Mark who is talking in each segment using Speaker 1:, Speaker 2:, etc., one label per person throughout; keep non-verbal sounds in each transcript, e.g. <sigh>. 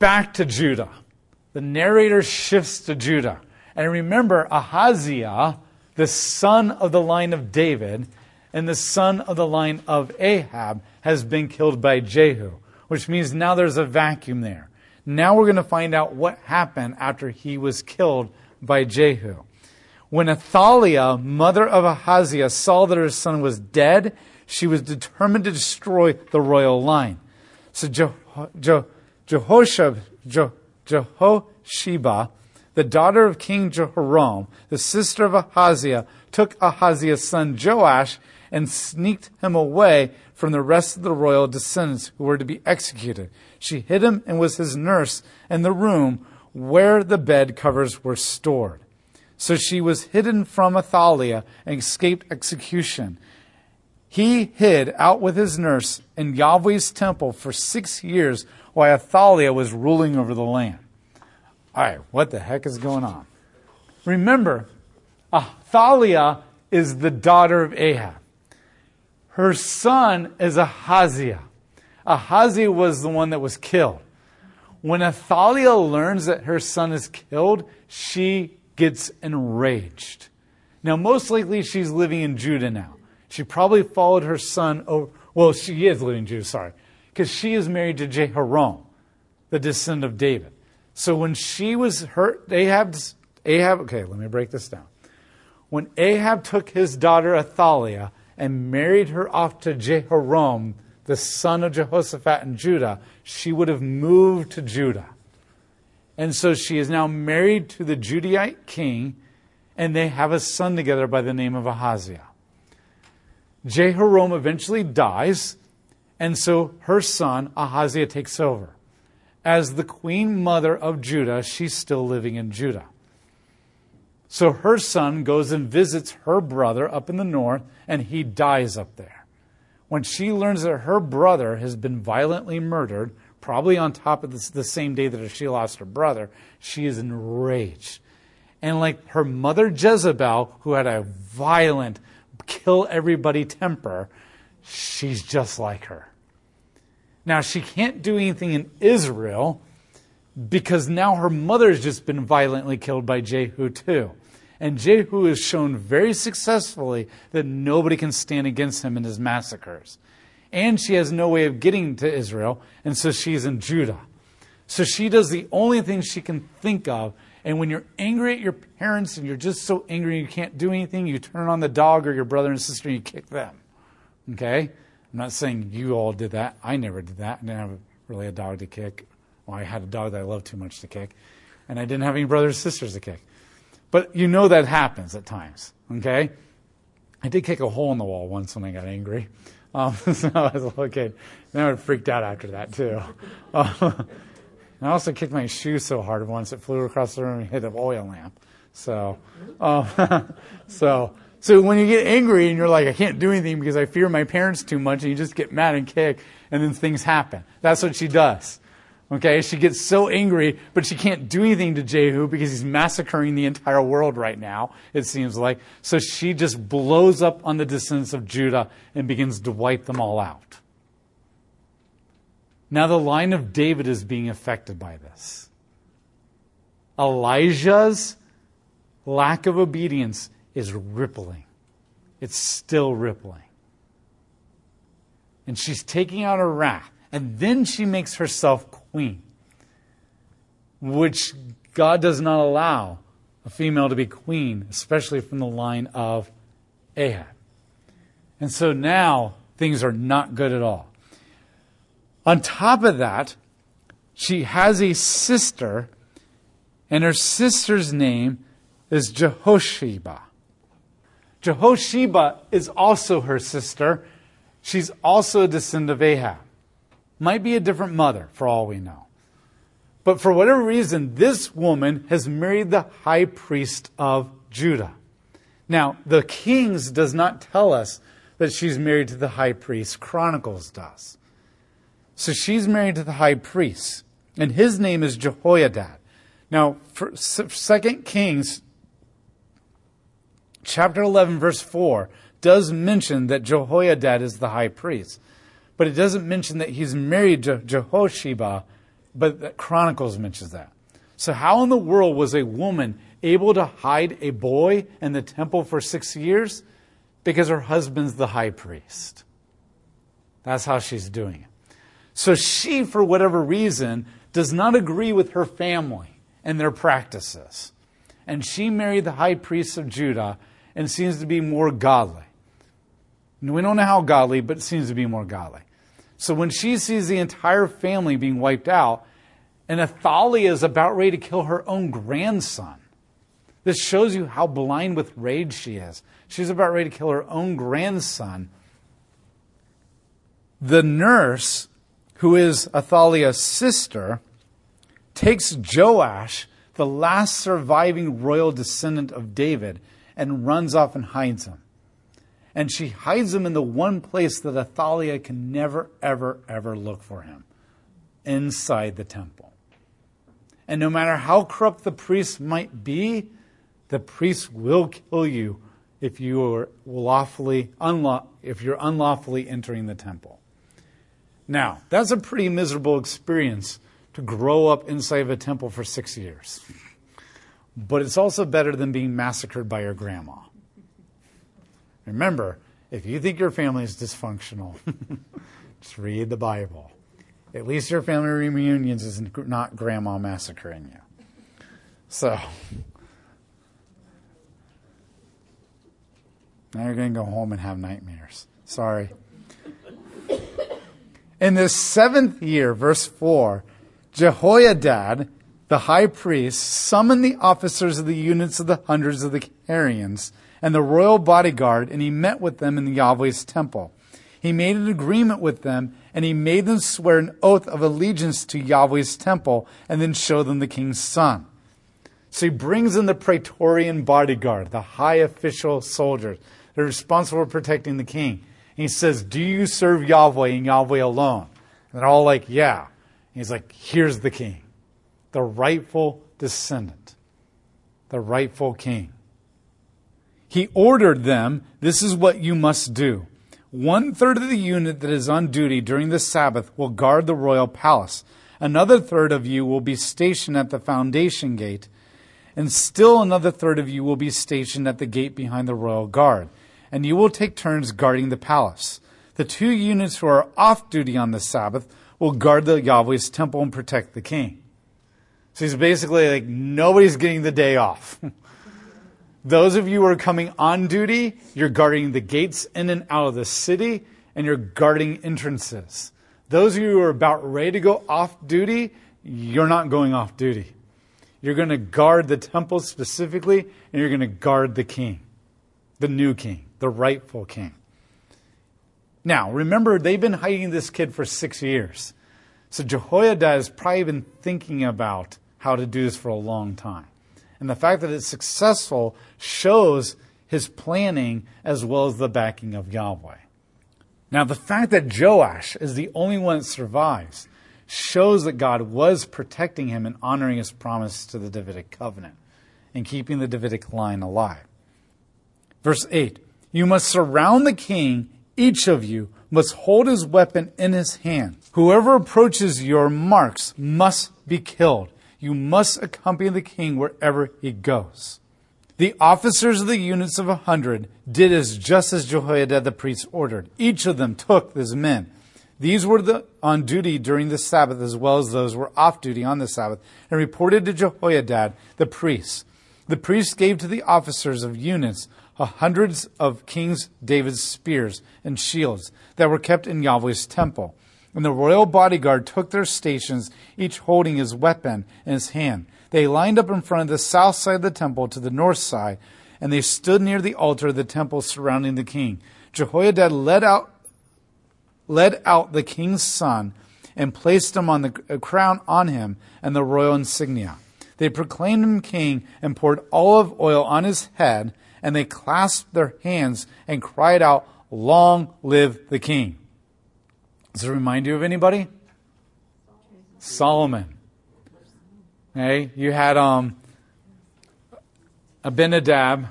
Speaker 1: back to Judah. The narrator shifts to Judah. And remember, Ahaziah, the son of the line of David, and the son of the line of Ahab, has been killed by Jehu, which means now there's a vacuum there. Now we're going to find out what happened after he was killed by Jehu. When Athaliah, mother of Ahaziah, saw that her son was dead, she was determined to destroy the royal line. So Je- Je- Jehoshab, Je- the daughter of King Jehoram, the sister of Ahaziah, took Ahaziah's son Joash and sneaked him away from the rest of the royal descendants who were to be executed. She hid him and was his nurse in the room where the bed covers were stored. So she was hidden from Athaliah and escaped execution. He hid out with his nurse in Yahweh's temple for six years while Athaliah was ruling over the land. All right, what the heck is going on? Remember, Athaliah is the daughter of Ahab. Her son is Ahaziah. Ahaziah was the one that was killed. When Athaliah learns that her son is killed, she gets enraged. Now, most likely she's living in Judah now. She probably followed her son over. Well, she is living in Judah, sorry, because she is married to Jehoram, the descendant of David. So when she was hurt, Ahab, Ahab, okay, let me break this down. When Ahab took his daughter Athaliah and married her off to Jehoram, the son of Jehoshaphat in Judah, she would have moved to Judah. And so she is now married to the Judahite king, and they have a son together by the name of Ahaziah. Jehoram eventually dies, and so her son, Ahaziah, takes over. As the queen mother of Judah, she's still living in Judah. So her son goes and visits her brother up in the north, and he dies up there. When she learns that her brother has been violently murdered, probably on top of this, the same day that she lost her brother, she is enraged. And like her mother Jezebel, who had a violent, kill everybody temper, she's just like her. Now, she can't do anything in Israel because now her mother has just been violently killed by Jehu, too. And Jehu has shown very successfully that nobody can stand against him in his massacres. And she has no way of getting to Israel, and so she's in Judah. So she does the only thing she can think of. And when you're angry at your parents and you're just so angry you can't do anything, you turn on the dog or your brother and sister and you kick them. Okay? I'm not saying you all did that. I never did that. I didn't have really a dog to kick. Well, I had a dog that I loved too much to kick. And I didn't have any brothers or sisters to kick. But you know that happens at times, okay? I did kick a hole in the wall once when I got angry. Um, <laughs> so I was a little kid. Then I freaked out after that, too. <laughs> Uh, I also kicked my shoe so hard once it flew across the room and hit an oil lamp. So, uh, <laughs> so, so when you get angry and you're like, I can't do anything because I fear my parents too much, and you just get mad and kick, and then things happen. That's what she does. Okay, she gets so angry, but she can't do anything to Jehu because he's massacring the entire world right now, it seems like. So she just blows up on the descendants of Judah and begins to wipe them all out. Now the line of David is being affected by this. Elijah's lack of obedience is rippling. It's still rippling. And she's taking out her wrath. And then she makes herself queen, which God does not allow a female to be queen, especially from the line of Ahab. And so now things are not good at all. On top of that, she has a sister, and her sister's name is Jehosheba. Jehosheba is also her sister. She's also a descendant of Ahab. Might be a different mother, for all we know. But for whatever reason, this woman has married the high priest of Judah. Now, the Kings does not tell us that she's married to the high priest. Chronicles does. So she's married to the high priest, and his name is Jehoiada. Now, for 2 Kings chapter 11, verse 4, does mention that Jehoiada is the high priest but it doesn't mention that he's married to Jehosheba, but Chronicles mentions that. So, how in the world was a woman able to hide a boy in the temple for six years? Because her husband's the high priest. That's how she's doing it. So, she, for whatever reason, does not agree with her family and their practices. And she married the high priest of Judah and seems to be more godly. We don't know how godly, but seems to be more godly. So when she sees the entire family being wiped out, and Athaliah is about ready to kill her own grandson, this shows you how blind with rage she is. She's about ready to kill her own grandson. The nurse, who is Athaliah's sister, takes Joash, the last surviving royal descendant of David, and runs off and hides him. And she hides him in the one place that Athaliah can never, ever, ever look for him inside the temple. And no matter how corrupt the priest might be, the priest will kill you if you are lawfully unlaw- if you're unlawfully entering the temple. Now, that's a pretty miserable experience to grow up inside of a temple for six years. But it's also better than being massacred by your grandma. Remember, if you think your family is dysfunctional, <laughs> just read the Bible. At least your family reunions is not grandma massacring you. So, now you're going to go home and have nightmares. Sorry. In this seventh year, verse 4, Jehoiada, the high priest, summoned the officers of the units of the hundreds of the Carians and the royal bodyguard, and he met with them in Yahweh's temple. He made an agreement with them, and he made them swear an oath of allegiance to Yahweh's temple, and then show them the king's son. So he brings in the praetorian bodyguard, the high official soldiers. They're responsible for protecting the king. And he says, Do you serve Yahweh and Yahweh alone? And they're all like, Yeah. He's like, Here's the king, the rightful descendant, the rightful king. He ordered them, This is what you must do. One third of the unit that is on duty during the Sabbath will guard the royal palace. Another third of you will be stationed at the foundation gate, and still another third of you will be stationed at the gate behind the royal guard, and you will take turns guarding the palace. The two units who are off duty on the Sabbath will guard the Yahweh's temple and protect the king. So he's basically like, nobody's getting the day off. <laughs> Those of you who are coming on duty, you're guarding the gates in and out of the city, and you're guarding entrances. Those of you who are about ready to go off duty, you're not going off duty. You're going to guard the temple specifically, and you're going to guard the king, the new king, the rightful king. Now, remember, they've been hiding this kid for six years. So Jehoiada has probably been thinking about how to do this for a long time. And the fact that it's successful shows his planning as well as the backing of Yahweh. Now, the fact that Joash is the only one that survives shows that God was protecting him and honoring his promise to the Davidic covenant and keeping the Davidic line alive. Verse 8 You must surround the king, each of you must hold his weapon in his hand. Whoever approaches your marks must be killed. You must accompany the king wherever he goes. The officers of the units of a hundred did as just as Jehoiada the priest ordered. Each of them took his men. These were the, on duty during the Sabbath as well as those were off duty on the Sabbath and reported to Jehoiada the priest. The priest gave to the officers of units Uh, hundreds of King David's spears and shields that were kept in Yahweh's temple. And the royal bodyguard took their stations, each holding his weapon in his hand. They lined up in front of the south side of the temple to the north side, and they stood near the altar of the temple surrounding the king. Jehoiada led out, led out the king's son and placed him on the uh, crown on him and the royal insignia. They proclaimed him king and poured olive oil on his head, and they clasped their hands and cried out, Long live the king. Does it remind you of anybody? Solomon. Hey, you had um, Abinadab.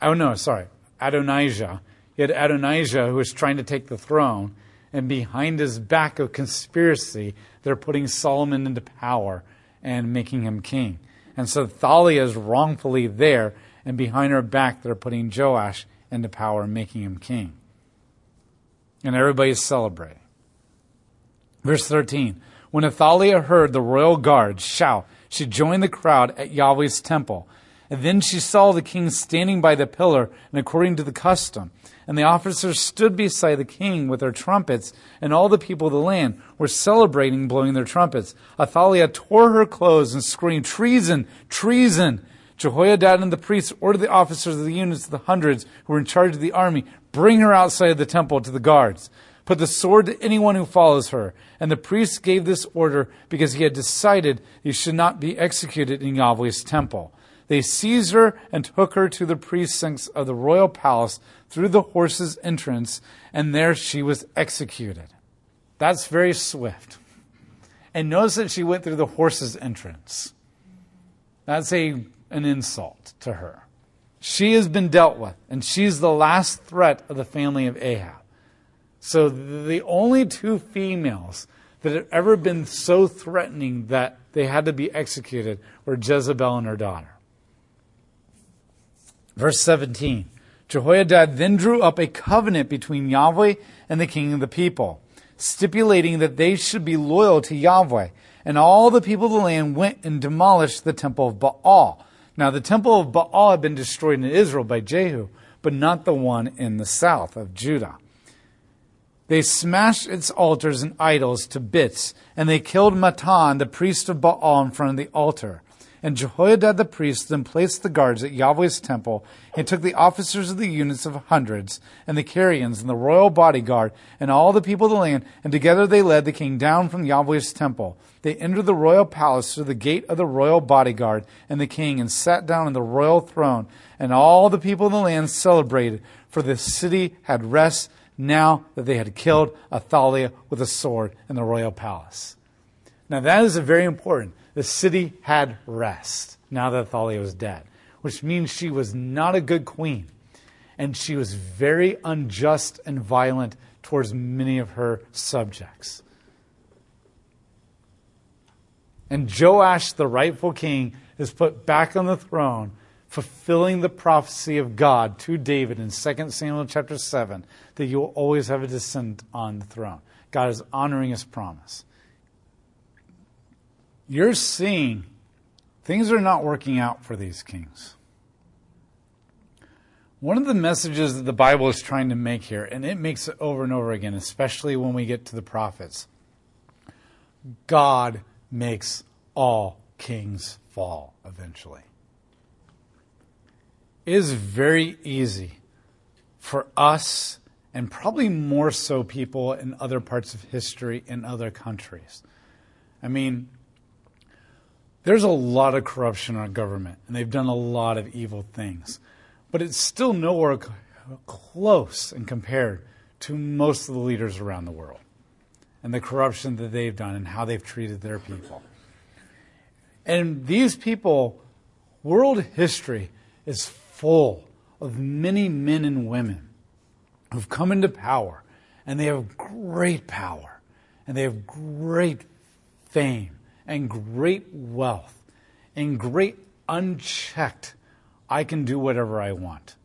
Speaker 1: Oh no, sorry, Adonijah. You had Adonijah who was trying to take the throne, And behind his back of conspiracy, they're putting Solomon into power and making him king. And so Athaliah is wrongfully there, and behind her back, they're putting Joash into power and making him king. And everybody's celebrating. Verse 13 When Athaliah heard the royal guard shout, she joined the crowd at Yahweh's temple. And then she saw the king standing by the pillar, and according to the custom. And the officers stood beside the king with their trumpets, and all the people of the land were celebrating, blowing their trumpets. Athaliah tore her clothes and screamed, Treason! Treason! Jehoiada and the priests ordered the officers of the units of the hundreds who were in charge of the army, bring her outside of the temple to the guards. Put the sword to anyone who follows her. And the priests gave this order because he had decided he should not be executed in Yahweh's temple. They seized her and took her to the precincts of the royal palace through the horses' entrance, and there she was executed. That's very swift. And notice that she went through the horses' entrance. That's a, an insult to her. She has been dealt with, and she's the last threat of the family of Ahab. So the only two females that have ever been so threatening that they had to be executed were Jezebel and her daughter. Verse 17 Jehoiada then drew up a covenant between Yahweh and the king of the people, stipulating that they should be loyal to Yahweh. And all the people of the land went and demolished the temple of Baal. Now, the temple of Baal had been destroyed in Israel by Jehu, but not the one in the south of Judah. They smashed its altars and idols to bits, and they killed Mattan, the priest of Baal, in front of the altar. And Jehoiada the priest then placed the guards at Yahweh's temple and took the officers of the units of hundreds and the Carians and the royal bodyguard and all the people of the land, and together they led the king down from Yahweh's temple. They entered the royal palace through the gate of the royal bodyguard and the king and sat down on the royal throne. And all the people of the land celebrated, for the city had rest now that they had killed Athaliah with a sword in the royal palace. Now that is very important the city had rest now that Athaliah was dead, which means she was not a good queen. And she was very unjust and violent towards many of her subjects. And Joash, the rightful king, is put back on the throne, fulfilling the prophecy of God to David in 2 Samuel chapter 7 that you will always have a descendant on the throne. God is honoring his promise you're seeing things are not working out for these kings. One of the messages that the Bible is trying to make here, and it makes it over and over again, especially when we get to the prophets God makes all kings fall eventually. It is very easy for us, and probably more so people in other parts of history in other countries. I mean, there's a lot of corruption in our government, and they've done a lot of evil things. But it's still nowhere close and compared to most of the leaders around the world and the corruption that they've done and how they've treated their people. And these people, world history is full of many men and women who've come into power, and they have great power, and they have great fame and great wealth and great unchecked, I can do whatever I want.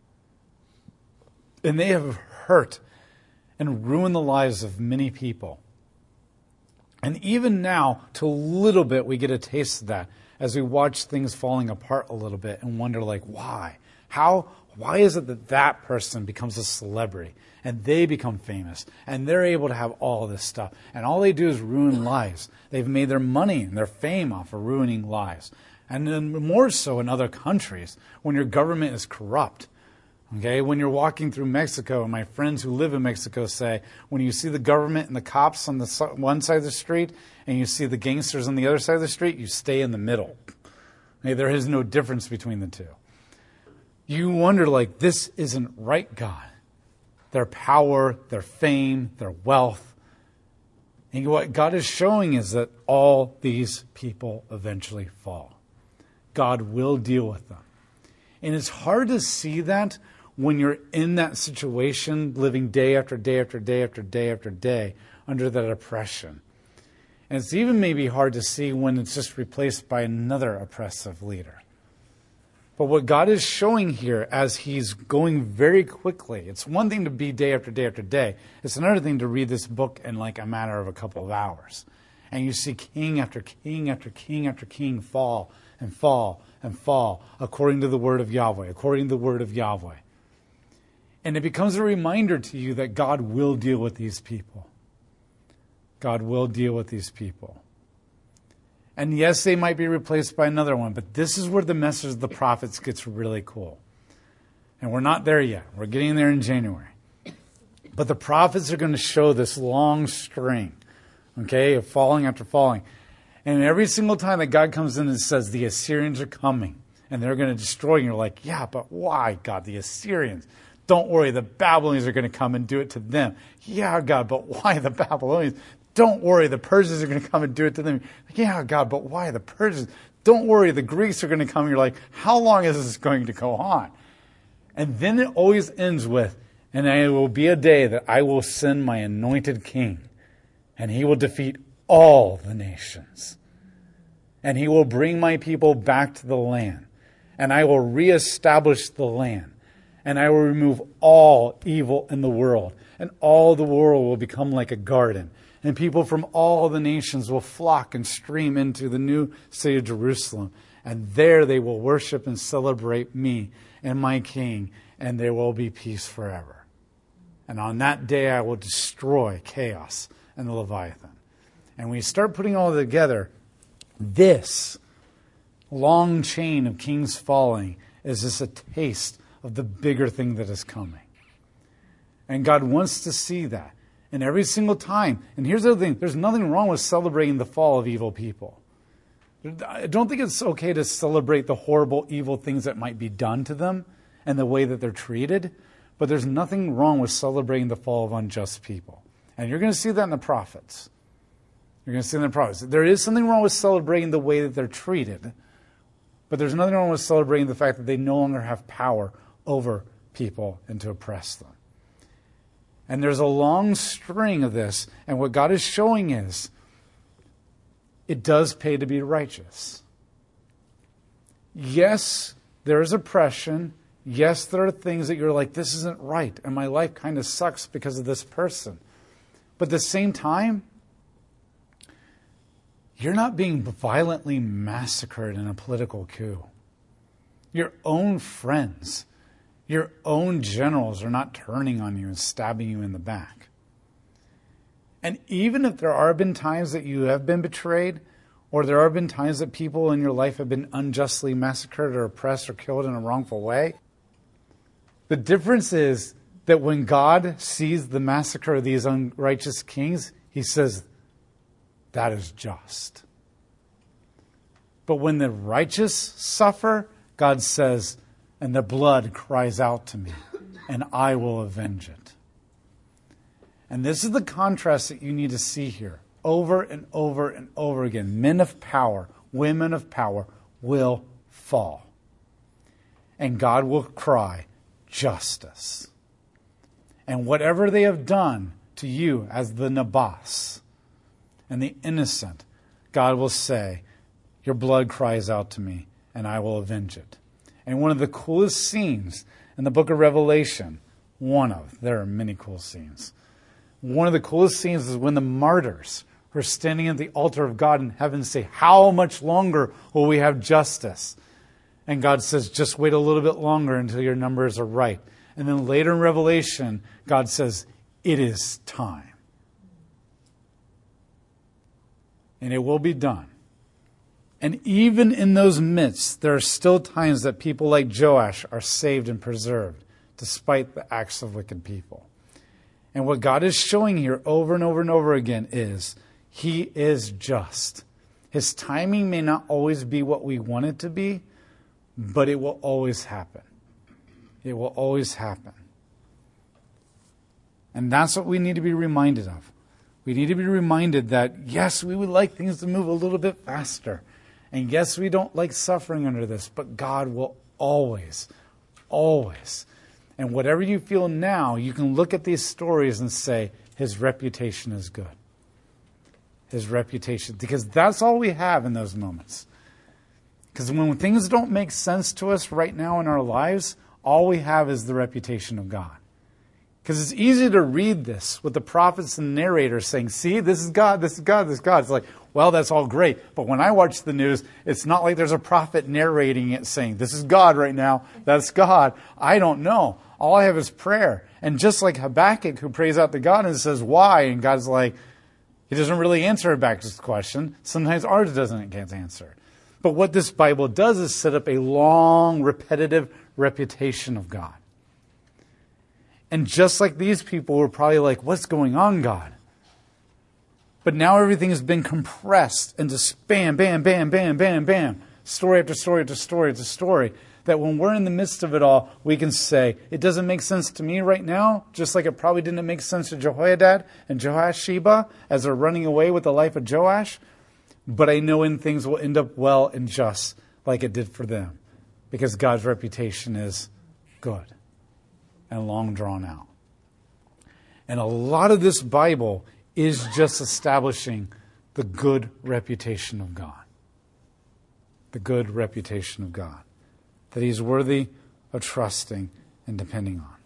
Speaker 1: And they have hurt and ruined the lives of many people. And even now, to a little bit, we get a taste of that as we watch things falling apart a little bit and wonder, like, why? How? Why is it that that person becomes a celebrity and they become famous and they're able to have all this stuff and all they do is ruin lives? They've made their money and their fame off of ruining lives. And then more so in other countries when your government is corrupt. Okay, when you're walking through Mexico, and my friends who live in Mexico say, when you see the government and the cops on the one side of the street, and you see the gangsters on the other side of the street, you stay in the middle. Okay, there is no difference between the two you wonder, like, this isn't right, God. Their power, their fame, their wealth. And what God is showing is that all these people eventually fall. God will deal with them. And it's hard to see that when you're in that situation, living day after day after day after day after day under that oppression. And it's even maybe hard to see when it's just replaced by another oppressive leader. But what God is showing here as He's going very quickly, it's one thing to be day after day after day. It's another thing to read this book in like a matter of a couple of hours. And you see king after king after king after king fall and fall and fall according to the word of Yahweh, according to the word of Yahweh. And it becomes a reminder to you that God will deal with these people. God will deal with these people. And yes, they might be replaced by another one, but this is where the message of the prophets gets really cool. And we're not there yet. We're getting there in January. But the prophets are going to show this long string, okay, of falling after falling. And every single time that God comes in and says, the Assyrians are coming and they're going to destroy you, you're like, yeah, but why, God, the Assyrians? Don't worry, the Babylonians are going to come and do it to them. Yeah, God, but why the Babylonians? Don't worry, the Persians are going to come and do it to them. Yeah, God, but why the Persians? Don't worry, the Greeks are going to come. You're like, how long is this going to go on? And then it always ends with, and it will be a day that I will send my anointed king, and he will defeat all the nations. And he will bring my people back to the land, and I will reestablish the land, and I will remove all evil in the world, and all the world will become like a garden and people from all the nations will flock and stream into the new city of Jerusalem. And there they will worship and celebrate me and my king, and there will be peace forever. And on that day I will destroy chaos and the Leviathan. And when you start putting all together, this long chain of kings falling is just a taste of the bigger thing that is coming. And God wants to see that. And every single time. And here's the other thing there's nothing wrong with celebrating the fall of evil people. I don't think it's okay to celebrate the horrible, evil things that might be done to them and the way that they're treated. But there's nothing wrong with celebrating the fall of unjust people. And you're going to see that in the prophets. You're going to see in the prophets. There is something wrong with celebrating the way that they're treated. But there's nothing wrong with celebrating the fact that they no longer have power over people and to oppress them. And there's a long string of this. And what God is showing is it does pay to be righteous. Yes, there is oppression. Yes, there are things that you're like, this isn't right. And my life kind of sucks because of this person. But at the same time, you're not being violently massacred in a political coup. Your own friends your own generals are not turning on you and stabbing you in the back. And even if there have been times that you have been betrayed, or there have been times that people in your life have been unjustly massacred or oppressed or killed in a wrongful way, the difference is that when God sees the massacre of these unrighteous kings, he says, that is just. But when the righteous suffer, God says, and the blood cries out to me, and I will avenge it. And this is the contrast that you need to see here over and over and over again. Men of power, women of power will fall. And God will cry, justice. And whatever they have done to you as the Naboths and the innocent, God will say, Your blood cries out to me, and I will avenge it. And one of the coolest scenes in the book of Revelation, one of, there are many cool scenes. One of the coolest scenes is when the martyrs who are standing at the altar of God in heaven say, How much longer will we have justice? And God says, Just wait a little bit longer until your numbers are right. And then later in Revelation, God says, It is time. And it will be done. And even in those midst, there are still times that people like Joash are saved and preserved, despite the acts of wicked people. And what God is showing here over and over and over again is He is just. His timing may not always be what we want it to be, but it will always happen. It will always happen. And that's what we need to be reminded of. We need to be reminded that, yes, we would like things to move a little bit faster. And yes, we don't like suffering under this, but God will always, always, And whatever you feel now, you can look at these stories and say, his reputation is good. His reputation, because that's all we have in those moments. Because when things don't make sense to us right now in our lives, all we have is the reputation of God. Because it's easy to read this with the prophets and narrators saying, see, this is God, this is God, this is God. It's like, well, that's all great. But when I watch the news, it's not like there's a prophet narrating it saying, this is God right now, that's God. I don't know. All I have is prayer. And just like Habakkuk, who prays out to God and says, why? And God's like, he doesn't really answer Habakkuk's question. Sometimes ours doesn't get answered. But what this Bible does is set up a long, repetitive reputation of God. And just like these people were probably like, What's going on, God? But now everything has been compressed into bam, bam, bam, bam, bam, bam, story after story after story after story. That when we're in the midst of it all, we can say, It doesn't make sense to me right now, just like it probably didn't make sense to Jehoiada and Jehosheba as they're running away with the life of Joash. But I know in things will end up well and just like it did for them because God's reputation is good and long drawn out. And a lot of this Bible is just establishing the good reputation of God. The good reputation of God. That He's worthy of trusting and depending on.